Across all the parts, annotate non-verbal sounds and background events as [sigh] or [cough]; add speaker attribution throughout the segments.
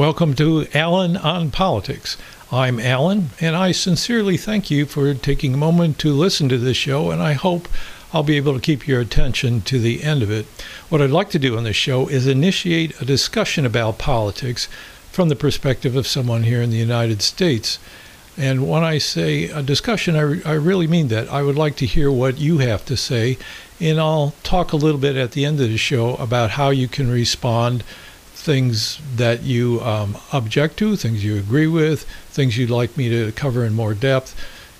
Speaker 1: Welcome to Alan on Politics. I'm Alan, and I sincerely thank you for taking a moment to listen to this show, and I hope I'll be able to keep your attention to the end of it. What I'd like to do on this show is initiate a discussion about politics from the perspective of someone here in the United States. And when I say a discussion, I, I really mean that. I would like to hear what you have to say, and I'll talk a little bit at the end of the show about how you can respond things that you um, object to, things you agree with, things you'd like me to cover in more depth,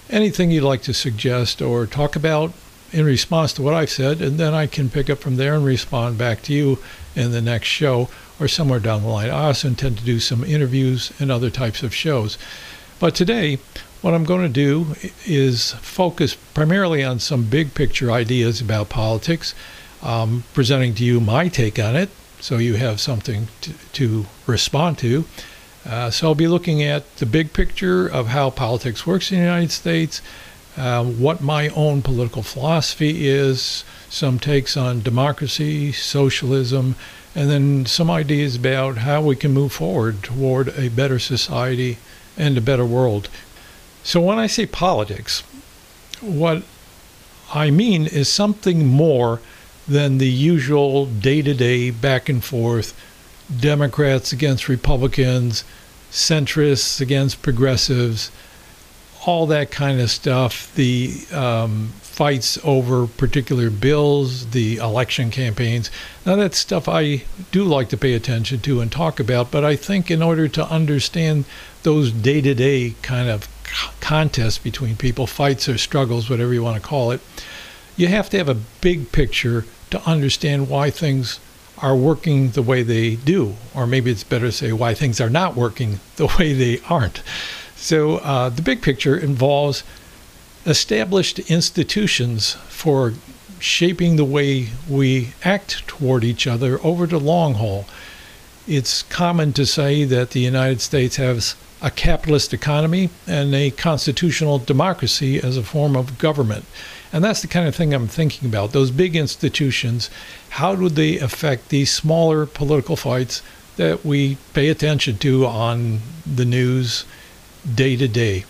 Speaker 1: anything you'd like to suggest or talk about in response to what I've said, and then I can pick up from there and respond back to you in the next show or somewhere down the line. I also intend to do some interviews and other types of shows. But today, what I'm going to do is focus primarily on some big picture ideas about politics, um, presenting to you my take on it, so you have something to, to respond to. Uh, so I'll be looking at the big picture of how politics works in the United States, uh, what my own political philosophy is, some takes on democracy, socialism, and then some ideas about how we can move forward toward a better society and a better world. So when I say politics, what I mean is something more than the usual day to day back and forth Democrats against Republicans, centrists against progressives, all that kind of stuff. The um, fights over particular bills, the election campaigns. Now, that's stuff I do like to pay attention to and talk about, but I think in order to understand those day to day kind of contests between people, fights or struggles, whatever you want to call it, you have to have a big picture to understand why things are working the way they do, or maybe it's better to say why things are not working the [laughs] way they aren't. So uh, the big picture involves established institutions for shaping the way we act toward each other over the long haul. It's common to say that the United States has a capitalist economy and a constitutional democracy as a form of government. And that's the kind of thing I'm thinking about. Those big institutions, how would they affect these smaller political fights that we pay attention to on the news day to day?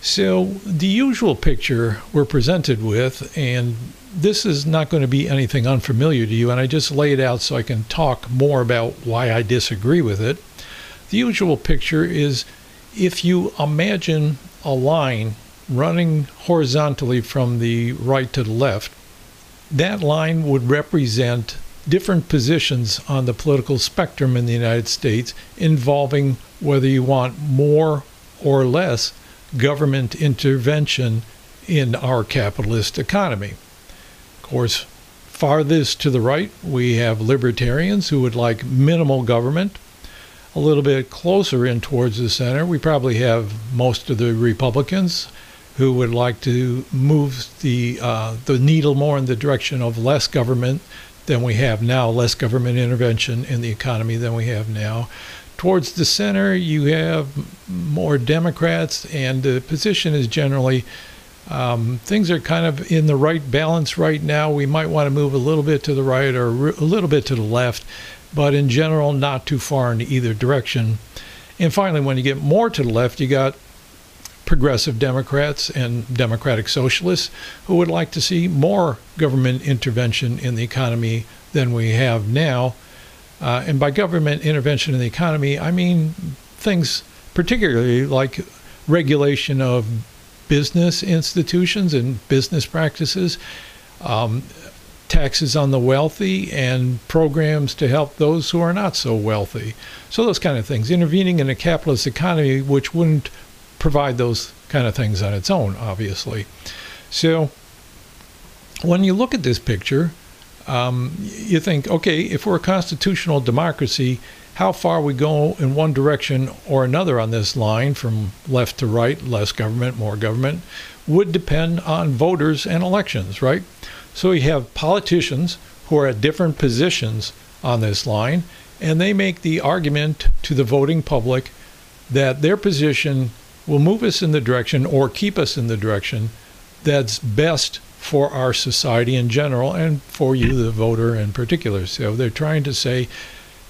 Speaker 1: So, the usual picture we're presented with, and this is not going to be anything unfamiliar to you, and I just lay it out so I can talk more about why I disagree with it. The usual picture is if you imagine a line running horizontally from the right to the left, that line would represent different positions on the political spectrum in the United States involving whether you want more or less government intervention in our capitalist economy. Of course, farthest to the right, we have libertarians who would like minimal government. A little bit closer in towards the center, we probably have most of the Republicans who would like to move the uh, the needle more in the direction of less government than we have now, less government intervention in the economy than we have now. Towards the center, you have more Democrats, and the position is generally um, things are kind of in the right balance right now. We might want to move a little bit to the right or a little bit to the left, but in general, not too far in either direction. And finally, when you get more to the left, you got progressive Democrats and Democratic Socialists who would like to see more government intervention in the economy than we have now. Uh, and by government intervention in the economy, I mean things particularly like regulation of business institutions and business practices, um, taxes on the wealthy, and programs to help those who are not so wealthy. So, those kind of things. Intervening in a capitalist economy which wouldn't provide those kind of things on its own, obviously. So when you look at this picture, um, you think, okay, if we're a constitutional democracy, how far we go in one direction or another on this line from left to right, less government, more government, would depend on voters and elections, right? So you have politicians who are at different positions on this line, and they make the argument to the voting public that their position will move us in the direction or keep us in the direction that's best for our society in general and for you, the voter, in particular. So they're trying to say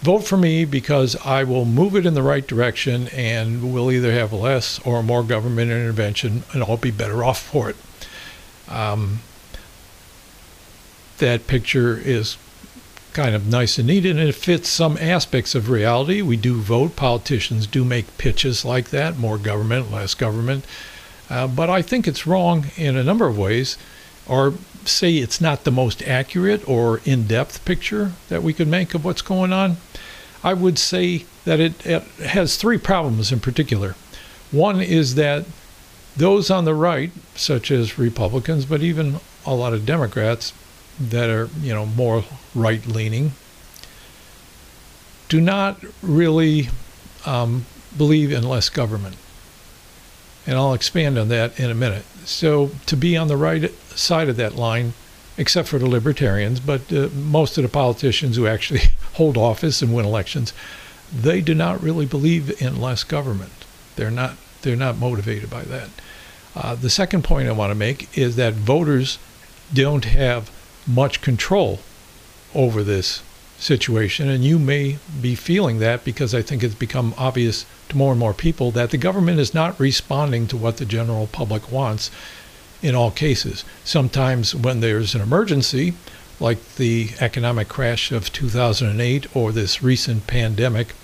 Speaker 1: vote for me because I will move it in the right direction and we'll either have less or more government intervention and I'll be better off for it. Um, that picture is kind of nice and neat and it fits some aspects of reality. We do vote, politicians do make pitches like that more government, less government. Uh, but I think it's wrong in a number of ways, or say it's not the most accurate or in depth picture that we could make of what's going on. I would say that it, it has three problems in particular. One is that those on the right, such as Republicans, but even a lot of Democrats that are, you know, more right leaning, do not really um, believe in less government. And I'll expand on that in a minute. So, to be on the right side of that line, except for the libertarians, but uh, most of the politicians who actually [laughs] hold office and win elections, they do not really believe in less government. They're not they're not motivated by that. Uh, the second point I want to make is that voters don't have much control over this situation, and you may be feeling that because I think it's become obvious to more and more people that the government is not responding to what the general public wants in all cases. Sometimes, when there's an emergency, like the economic crash of 2008 or this recent pandemic,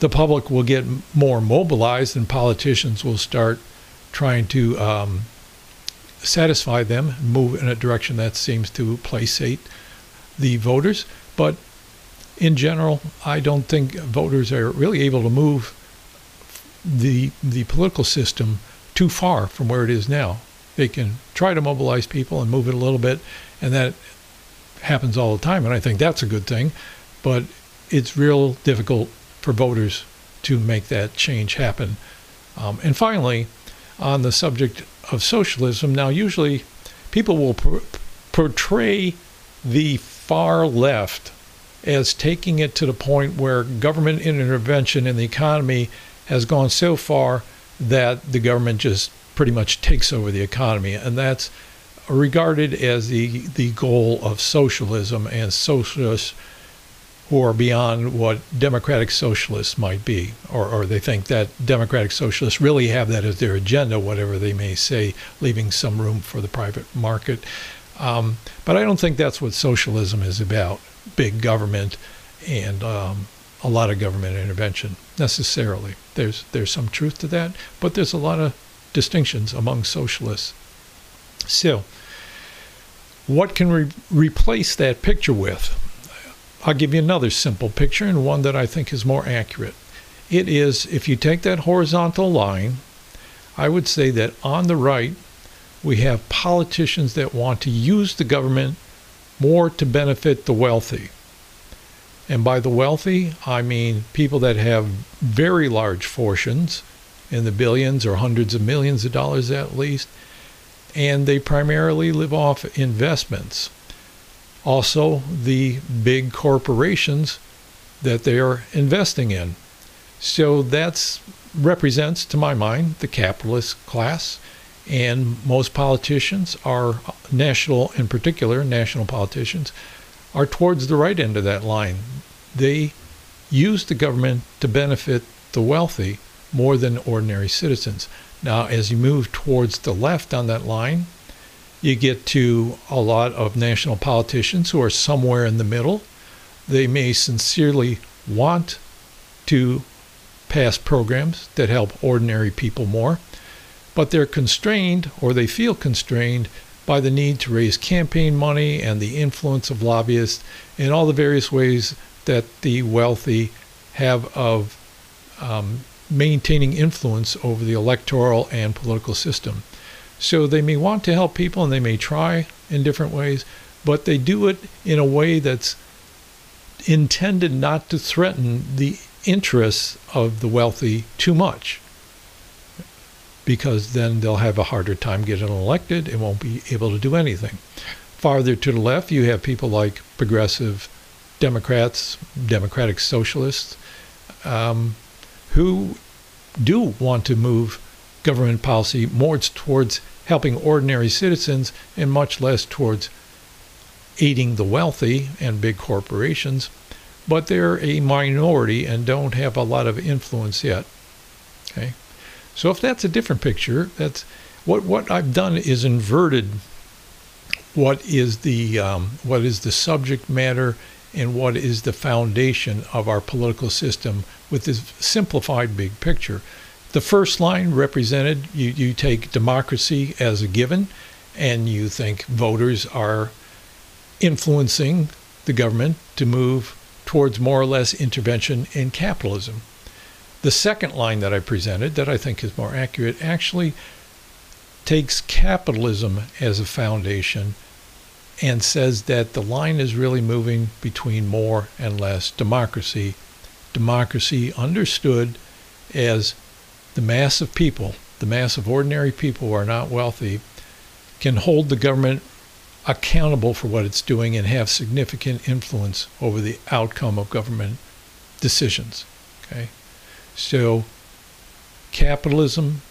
Speaker 1: the public will get more mobilized and politicians will start trying to um, satisfy them, move in a direction that seems to placate the voters. But in general, I don't think voters are really able to move the the political system too far from where it is now. They can try to mobilize people and move it a little bit, and that happens all the time, and I think that's a good thing. But it's real difficult for voters to make that change happen. Um, and finally, on the subject of socialism, now usually people will portray the far left as taking it to the point where government intervention in the economy has gone so far that the government just pretty much takes over the economy. And that's regarded as the, the goal of socialism and socialists are beyond what democratic socialists might be, or, or they think that democratic socialists really have that as their agenda, whatever they may say, leaving some room for the private market. Um, but I don't think that's what socialism is about big government and um, a lot of government intervention necessarily. There's there's some truth to that, but there's a lot of distinctions among socialists. So, what can we replace that picture with? I'll give you another simple picture and one that I think is more accurate. It is if you take that horizontal line, I would say that on the right, we have politicians that want to use the government more to benefit the wealthy. And by the wealthy, I mean people that have very large fortunes in the billions or hundreds of millions of dollars at least, and they primarily live off investments. Also, the big corporations that they are investing in. So that represents, to my mind, the capitalist class. And most politicians are national, in particular, national politicians, are towards the right end of that line. They use the government to benefit the wealthy more than ordinary citizens. Now, as you move towards the left on that line, you get to a lot of national politicians who are somewhere in the middle. They may sincerely want to pass programs that help ordinary people more, but they're constrained or they feel constrained by the need to raise campaign money and the influence of lobbyists and all the various ways that the wealthy have of um, maintaining influence over the electoral and political system. So they may want to help people and they may try in different ways, but they do it in a way that's intended not to threaten the interests of the wealthy too much because then they'll have a harder time getting elected and won't be able to do anything. Farther to the left, you have people like progressive Democrats, Democratic Socialists, um, who do want to move government policy more towards helping ordinary citizens and much less towards aiding the wealthy and big corporations. but they're a minority and don't have a lot of influence yet. Okay, so if that's a different picture, that's what what I've done is inverted what is the um, what is the subject matter and what is the foundation of our political system with this simplified big picture. The first line represented you, you take democracy as a given and you think voters are influencing the government to move towards more or less intervention in capitalism. The second line that I presented, that I think is more accurate, actually takes capitalism as a foundation and says that the line is really moving between more and less democracy. Democracy understood as the mass of people, the mass of ordinary people who are not wealthy, can hold the government accountable for what it's doing and have significant influence over the outcome of government decisions. Okay? So capitalism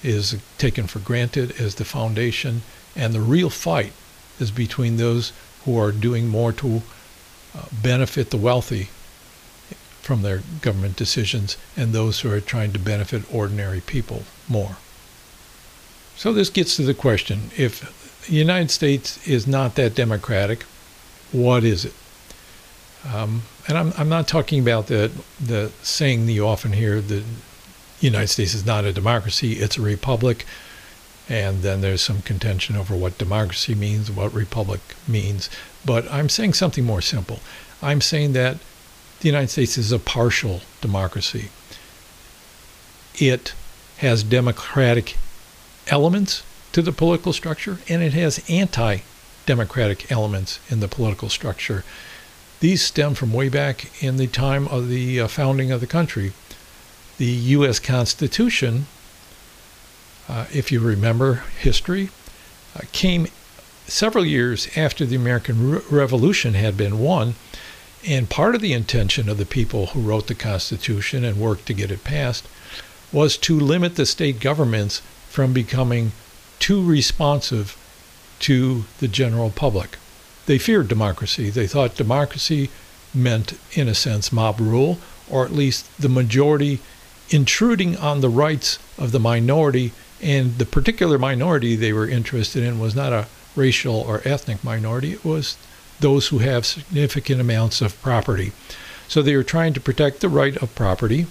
Speaker 1: is taken for granted as the foundation, and the real fight is between those who are doing more to uh, benefit the wealthy from their government decisions and those who are trying to benefit ordinary people more. So this gets to the question if the United States is not that democratic, what is it? Um, and I'm, I'm not talking about the, the saying that you often hear that the United States is not a democracy, it's a republic. And then there's some contention over what democracy means, what republic means. But I'm saying something more simple. I'm saying that the United States is a partial democracy. It has democratic elements to the political structure, and it has anti democratic elements in the political structure. These stem from way back in the time of the uh, founding of the country. The U.S. Constitution uh, if you remember history, uh, came several years after the American Re- Revolution had been won. And part of the intention of the people who wrote the Constitution and worked to get it passed was to limit the state governments from becoming too responsive to the general public. They feared democracy. They thought democracy meant, in a sense, mob rule, or at least the majority intruding on the rights of the minority and the particular minority they were interested in was not a racial or ethnic minority, it was those who have significant amounts of property. So they are trying to protect the right of property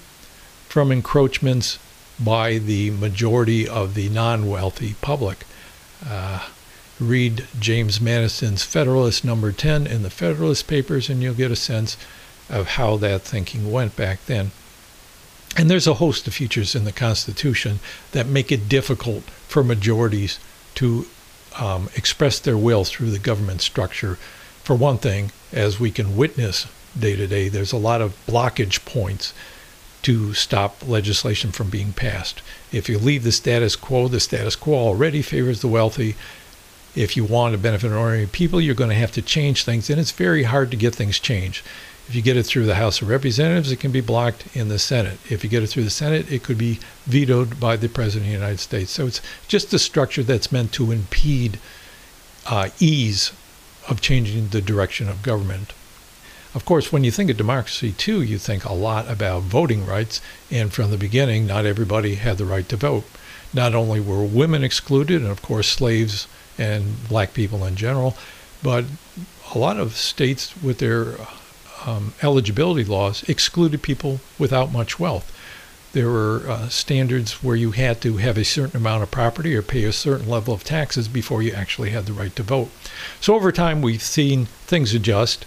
Speaker 1: from encroachments by the majority of the non wealthy public. Uh, read James Madison's Federalist number 10 in the Federalist Papers, and you'll get a sense of how that thinking went back then. And there's a host of features in the Constitution that make it difficult for majorities to um, express their will through the government structure. For one thing, as we can witness day to day, there's a lot of blockage points to stop legislation from being passed. If you leave the status quo, the status quo already favors the wealthy. If you want to benefit ordinary people, you're going to have to change things, and it's very hard to get things changed. If you get it through the House of Representatives, it can be blocked in the Senate. If you get it through the Senate, it could be vetoed by the President of the United States. So it's just a structure that's meant to impede uh, ease of changing the direction of government. Of course, when you think of democracy, too, you think a lot about voting rights. And from the beginning, not everybody had the right to vote. Not only were women excluded, and of course, slaves and black people in general, but a lot of states with their um, eligibility laws excluded people without much wealth. There were uh, standards where you had to have a certain amount of property or pay a certain level of taxes before you actually had the right to vote. So over time, we've seen things adjust.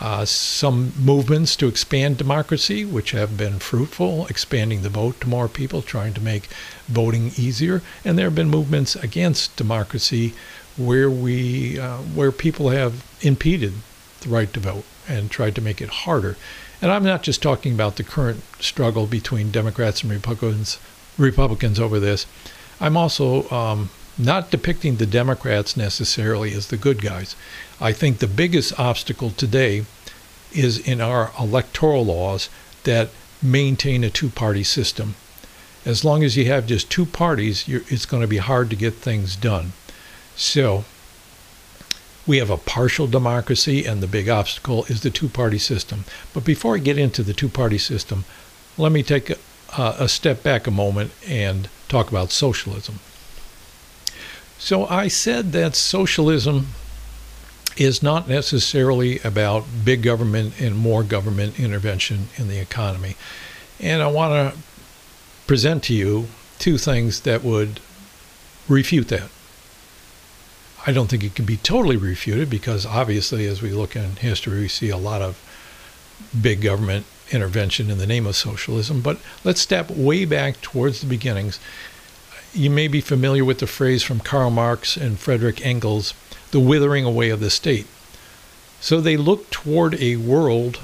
Speaker 1: Uh, some movements to expand democracy, which have been fruitful, expanding the vote to more people, trying to make voting easier. And there have been movements against democracy where we, uh, where people have impeded the right to vote and tried to make it harder. And I'm not just talking about the current struggle between Democrats and Republicans, Republicans over this. I'm also um, not depicting the Democrats necessarily as the good guys. I think the biggest obstacle today is in our electoral laws that maintain a two party system. As long as you have just two parties, it's going to be hard to get things done. So, We have a partial democracy, and the big obstacle is the two party system. But before I get into the two party system, let me take a, a step back a moment and talk about socialism. So I said that socialism is not necessarily about big government and more government intervention in the economy. And I want to present to you two things that would refute that. I don't think it can be totally refuted because obviously, as we look in history, we see a lot of big government intervention in the name of socialism. But let's step way back towards the beginnings. You may be familiar with the phrase from Karl Marx and Frederick Engels the withering away of the state. So they looked toward a world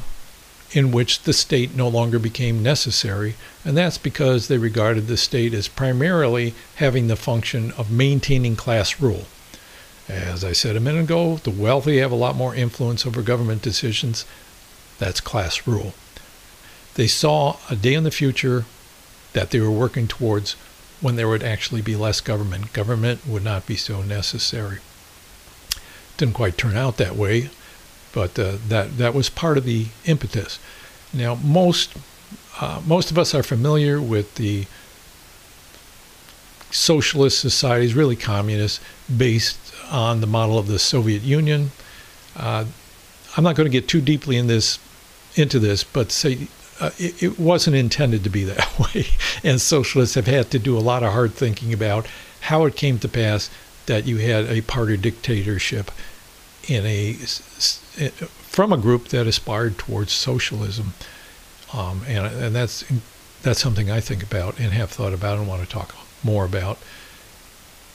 Speaker 1: in which the state no longer became necessary, and that's because they regarded the state as primarily having the function of maintaining class rule. As I said a minute ago, the wealthy have a lot more influence over government decisions. That's class rule. They saw a day in the future that they were working towards when there would actually be less government. Government would not be so necessary. Didn't quite turn out that way, but uh, that that was part of the impetus. Now, most uh, most of us are familiar with the socialist societies, really communist, based on the model of the Soviet Union. Uh, I'm not going to get too deeply in this into this, but say uh, it, it, wasn't intended to be that [laughs] way, and socialists have had to do a lot of hard thinking about how it came to pass that you had a party dictatorship in a from a group that aspired towards socialism, um, and and that's that's something I think about and have thought about and want to talk more about.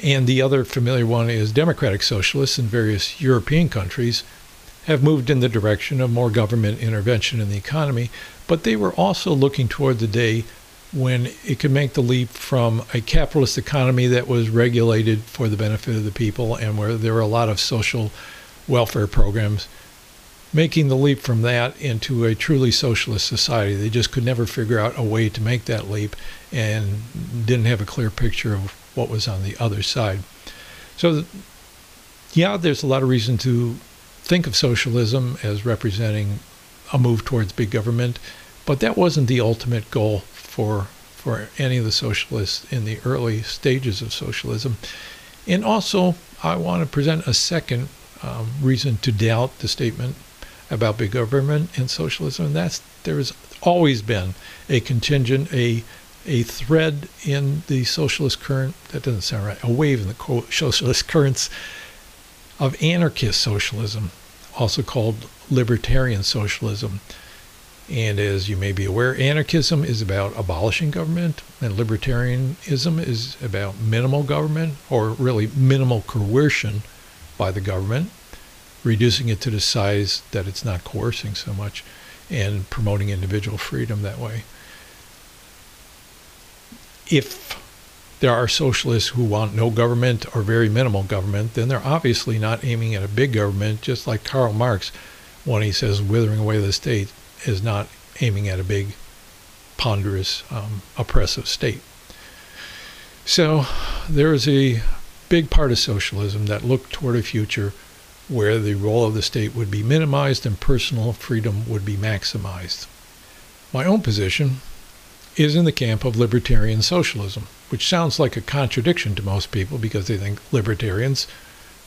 Speaker 1: And the other familiar one is democratic socialists in various European countries have moved in the direction of more government intervention in the economy, but they were also looking toward the day when it could make the leap from a capitalist economy that was regulated for the benefit of the people and where there were a lot of social welfare programs, making the leap from that into a truly socialist society. They just could never figure out a way to make that leap and didn't have a clear picture of what was on the other side. So, yeah, there's a lot of reason to think of socialism as representing a move towards big government, but that wasn't the ultimate goal for for any of the socialists in the early stages of socialism. And also, I want to present a second um, reason to doubt the statement about big government and socialism. And that's there has always been a contingent, a a thread in the socialist current. That doesn't sound right. A wave in the socialist currents of anarchist socialism, also called libertarian socialism. And as you may be aware, anarchism is about abolishing government, and libertarianism is about minimal government, or really minimal coercion by the government, reducing it to the size that it's not coercing so much, and promoting individual freedom that way. If there are socialists who want no government or very minimal government, then they're obviously not aiming at a big government, just like Karl Marx, when he says withering away the state is not aiming at a big, ponderous, um, oppressive state. So there is a big part of socialism that looked toward a future where the role of the state would be minimized and personal freedom would be maximized. My own position is in the camp of libertarian socialism, which sounds like a contradiction to most people because they think libertarians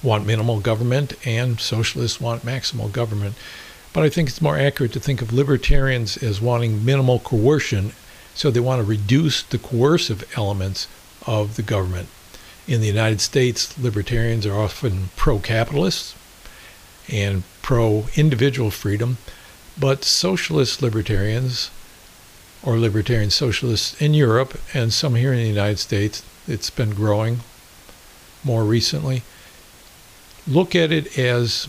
Speaker 1: want minimal government and socialists want maximal government. But I think it's more accurate to think of libertarians as wanting minimal coercion, so they want to reduce the coercive elements of the government. In the United States, libertarians are often pro capitalists and pro individual freedom, but socialist libertarians or libertarian socialists in Europe and some here in the United States, it's been growing more recently, look at it as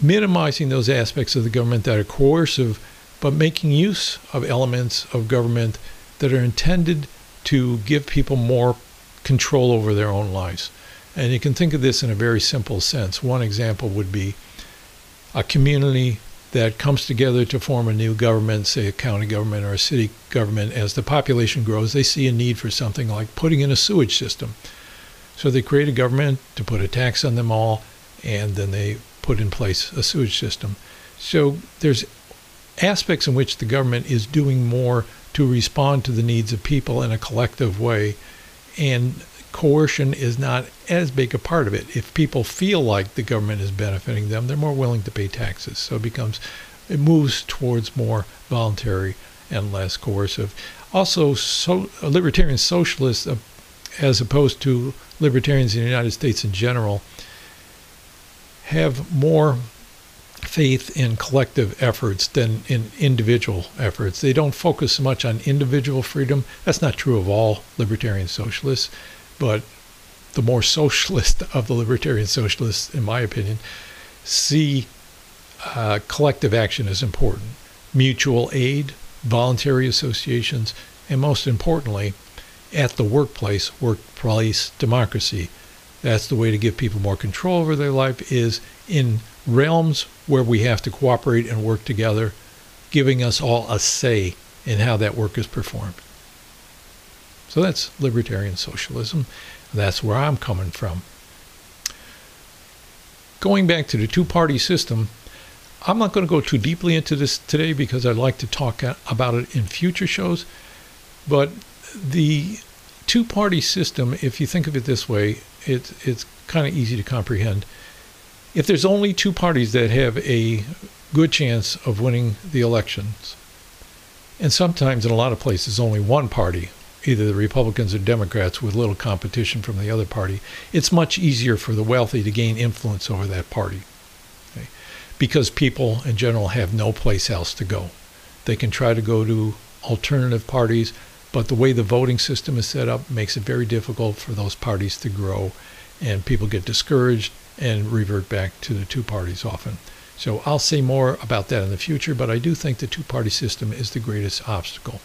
Speaker 1: minimizing those aspects of the government that are coercive, but making use of elements of government that are intended to give people more control over their own lives. And you can think of this in a very simple sense. One example would be a community that comes together to form a new government, say a county government or a city government. As the population grows, they see a need for something like putting in a sewage system. So they create a government to put a tax on them all, and then they put in place a sewage system. So there's aspects in which the government is doing more to respond to the needs of people in a collective way. And coercion is not as big a part of it. If people feel like the government is benefiting them, they're more willing to pay taxes. So it becomes, it moves towards more voluntary and less coercive. Also, so, libertarian socialists, uh, as opposed to libertarians in the United States in general, have more faith in collective efforts than in individual efforts. They don't focus so much on individual freedom. That's not true of all libertarian socialists, but the more socialist [laughs] of the libertarian socialists, in my opinion, see uh, collective action as important. Mutual aid, voluntary associations, and most importantly, at the workplace, workplace democracy. That's the way to give people more control over their life is in realms where we have to cooperate and work together, giving us all a say in how that work is performed. So that's libertarian socialism. That's where I'm coming from. Going back to the two party system, I'm not going to go too deeply into this today because I'd like to talk about it in future shows. But the two party system, if you think of it this way, it, it's kind of easy to comprehend if there's only two parties that have a good chance of winning the elections, and sometimes in a lot of places only one party, either the Republicans or Democrats with little competition from the other party, it's much easier for the wealthy to gain influence over that party. Okay? Because people in general have no place else to go. They can try to go to alternative parties, but the way the voting system is set up makes it very difficult for those parties to grow, and people get discouraged and revert back to the two parties often. So I'll say more about that in the future, but I do think the two party system is the greatest obstacle.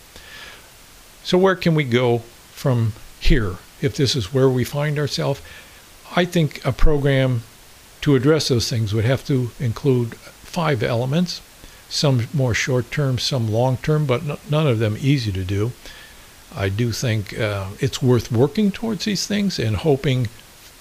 Speaker 1: So, where can we go from here if this is where we find ourselves? I think a program to address those things would have to include five elements, some more short term, some long term, but none of them easy to do. I do think uh, it's worth working towards these things and hoping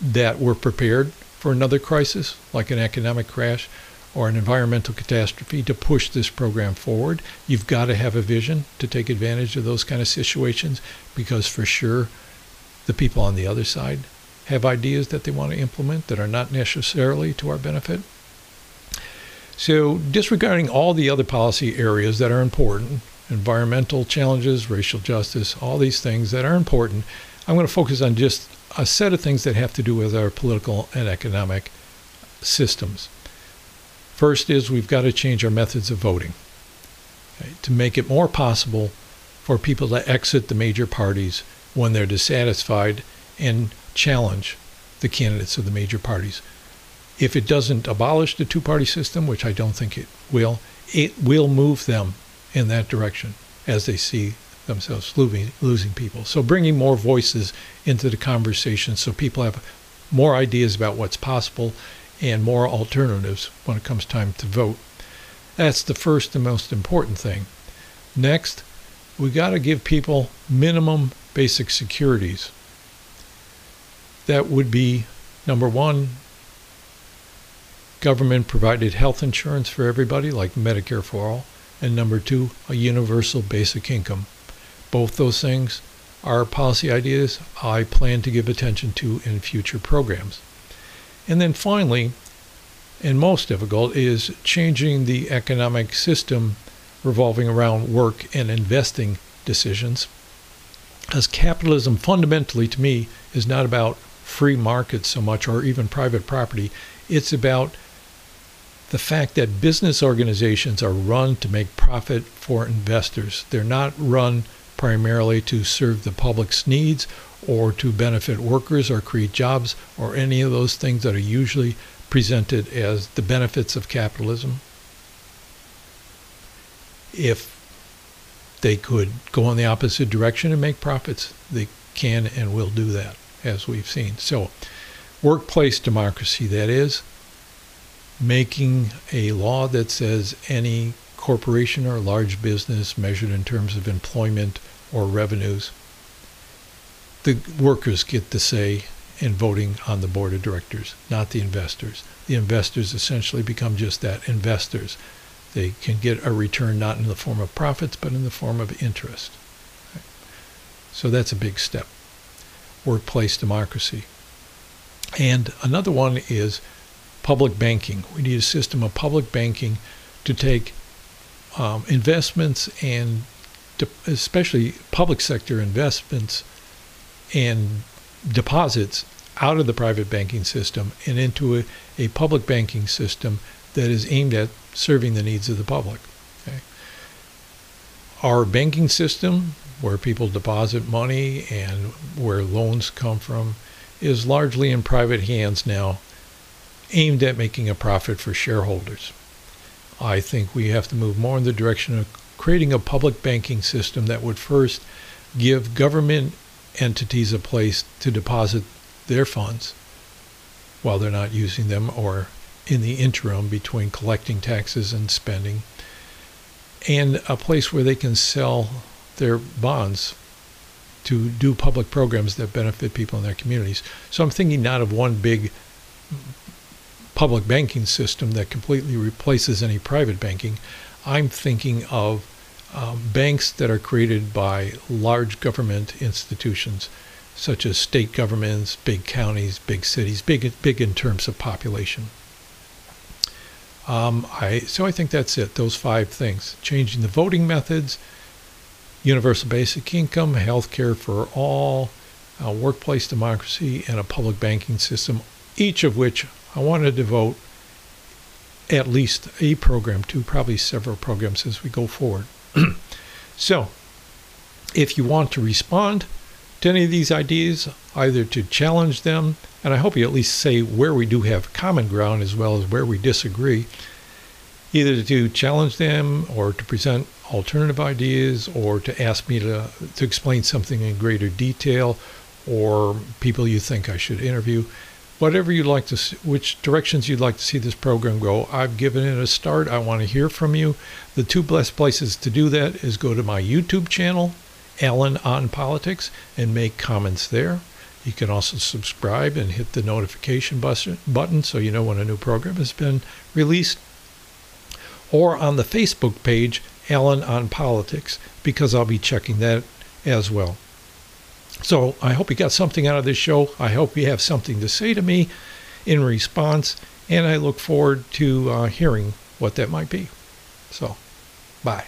Speaker 1: that we're prepared for another crisis, like an economic crash or an environmental catastrophe, to push this program forward. You've got to have a vision to take advantage of those kind of situations because, for sure, the people on the other side have ideas that they want to implement that are not necessarily to our benefit. So, disregarding all the other policy areas that are important environmental challenges, racial justice, all these things that are important I'm going to focus on just a set of things that have to do with our political and economic systems. First is we've got to change our methods of voting okay, to make it more possible for people to exit the major parties when they're dissatisfied and challenge the candidates of the major parties. If it doesn't abolish the two party system, which I don't think it will, it will move them in that direction as they see themselves losing, losing people. So bringing more voices into the conversation so people have more ideas about what's possible and more alternatives when it comes time to vote. That's the first and most important thing. Next, we got to give people minimum basic securities. That would be number one, government provided health insurance for everybody, like Medicare for all, and number two, a universal basic income. Both those things are policy ideas I plan to give attention to in future programs. And then finally, and most difficult, is changing the economic system revolving around work and investing decisions. As capitalism fundamentally to me is not about free markets so much or even private property, it's about the fact that business organizations are run to make profit for investors. They're not run primarily to serve the public's needs or to benefit workers or create jobs or any of those things that are usually presented as the benefits of capitalism. If they could go in the opposite direction and make profits, they can and will do that, as we've seen. So, workplace democracy, that is, making a law that says any corporation or large business measured in terms of employment or revenues, the workers get to say in voting on the board of directors, not the investors. The investors essentially become just that investors. They can get a return not in the form of profits, but in the form of interest. So that's a big step. Workplace democracy. And another one is public banking. We need a system of public banking to take um, investments and especially public sector investments and deposits out of the private banking system and into a, a public banking system that is aimed at serving the needs of the public. Okay? Our banking system, where people deposit money and where loans come from, is largely in private hands now, aimed at making a profit for shareholders. I think we have to move more in the direction of creating a public banking system that would first give government entities a place to deposit their funds while they're not using them or in the interim between collecting taxes and spending, and a place where they can sell their bonds to do public programs that benefit people in their communities. So I'm thinking not of one big public banking system that completely replaces any private banking. I'm thinking of um, banks that are created by large government institutions, such as state governments, big counties, big cities, big big in terms of population. Um, I so I think that's it. Those five things: changing the voting methods, universal basic income, health care for all, uh, workplace democracy, and a public banking system. Each of which I want to devote at least a program to, probably several programs as we go forward. [clears throat] so, if you want to respond to any of these ideas, either to challenge them, and I hope you at least say where we do have common ground as well as where we disagree, either to challenge them or to present alternative ideas or to ask me to, to explain something in greater detail or people you think I should interview whatever you'd like to, see, which directions you'd like to see this program go. I've given it a start. I want to hear from you. The two best places to do that is go to my YouTube channel, Alan on Politics, and make comments there. You can also subscribe and hit the notification button so you know when a new program has been released. Or on the Facebook page, Alan on Politics, because I'll be checking that as well. So I hope you got something out of this show. I hope you have something to say to me in response, and I look forward to uh, hearing what that might be. So, bye.